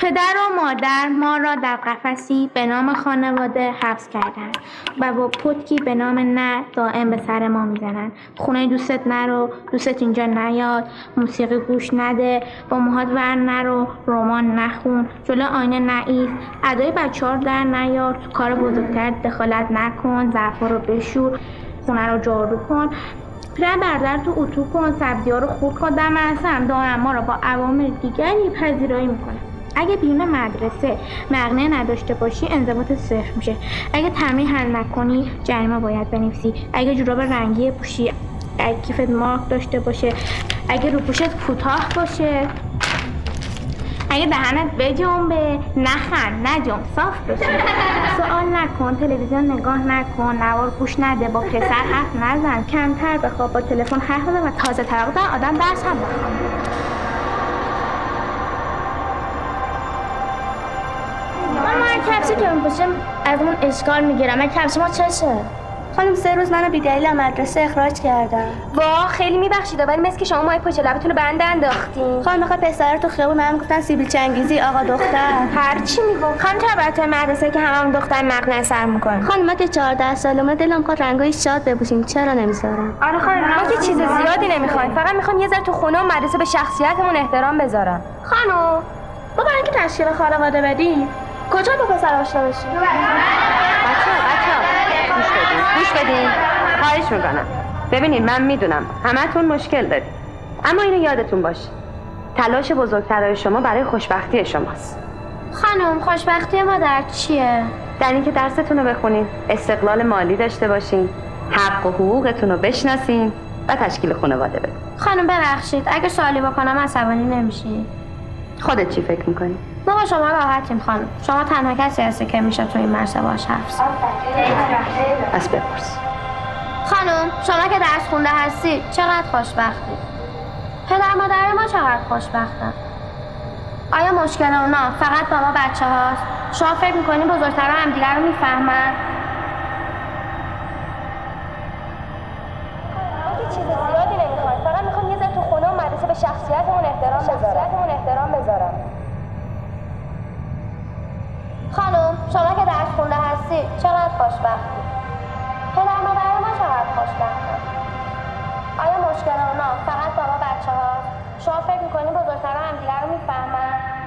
پدر و مادر ما را در قفسی به نام خانواده حبس کردند و با پتکی به نام نه دائم به سر ما می‌زنند. خونه دوستت نرو دوستت اینجا نیاد موسیقی گوش نده با موهات ور نرو رمان نخون جلو آینه نایست ادای ها در نیار تو کار بزرگتر دخالت نکن ظرفا رو بشور خونه رو جارو کن. پیرن بردر تو اتو کن سبزی ها رو خورد کن. در مدرسه هم دائم ما را با عوامل دیگری پذیرایی می‌کنه. اگه بیرون مدرسه مقنعه نداشته باشی انضباط صفر میشه. اگه تمرین حل نکنی جریمه باید بنویسی. اگه جوراب رنگی پوشی اگه کیفت مارک داشته باشه. اگه روپوشت کوتاه باشه. اگه دهنت بجنبه نخند نجنب صاف بشه سوال نکن تلویزیون نگاه نکن نوار گوش نده با پسر حرف نزن. کمتر بخواب با تلفن حرف بزن و تازه طلاق آدم درس هم بخوام من کپسی که میپوشم از اون اشکال می‌گیرم. من کپسی ما چشه؟ خانم سه روز منو بیدلیل از مدرسه اخراج کردم. وا خیلی میبخشید. ولی مثل که شما مای پشت لبتون رو بند انداختین. خانم می‌خواد پسر تو خیابون من گفتن سیبیل چنگیزی آقا دختر. هر چی می‌گفت. خانم چرا برای مدرسه که همون دختر مقنعه سر می‌کنه. خانم ما که 14 سالمه دلم خواهد رنگای شاد بپوشیم. چرا نمی‌ذارم آره خانم ما که چیز زیادی نمی‌خوایم. فقط می‌خوام یه ذره تو خونه و مدرسه به شخصیتمون احترام بذارم. خانم ما برای اینکه تشکیل خانواده بدیم کجا با پسر آشنا بشیم بچه بچه گوش بدین گوش بدین. خواهش می‌کنم. ببینید من می‌دونم. همتون مشکل دارید اما اینو یادتون باشه تلاش بزرگترهای شما برای خوشبختی شماست. خانم خوشبختی ما در چیه؟ در اینکه درستون رو بخونین استقلال مالی داشته باشین حق و حقوقتون رو بشناسین و تشکیل خانواده بدین. خانم ببخشید. اگه سوالی بکنم عصبانی نمیشی. خودت چی فکر می‌کنی؟ ما با شما راحتیم خانم شما تنها کسی هستی که میشه تو این مرسه باش زد. پس بپرس خانم شما که درس خونده هستی چقدر خوشبختی پدر مادر ما چقدر خوشبختن آیا مشکل اونا فقط با ما بچه هاست؟ شما فکر می‌کنی بزرگتر هم دیگر رو می‌فهمن؟ چیز زیادی نمی‌خوایم فقط می‌خوام یه ذره تو خونه و مدرسه به شخصیتمون احترام بذارم احترام بذارم. خانم شما که درس خونده هستی چقدر خوشبختی پدر مادر ما چقدر خوشبختن آیا مشکل اونا فقط با ما بچه هاست؟ شما فکر می‌کنی بزرگتر هم دیگر رو می‌فهمن؟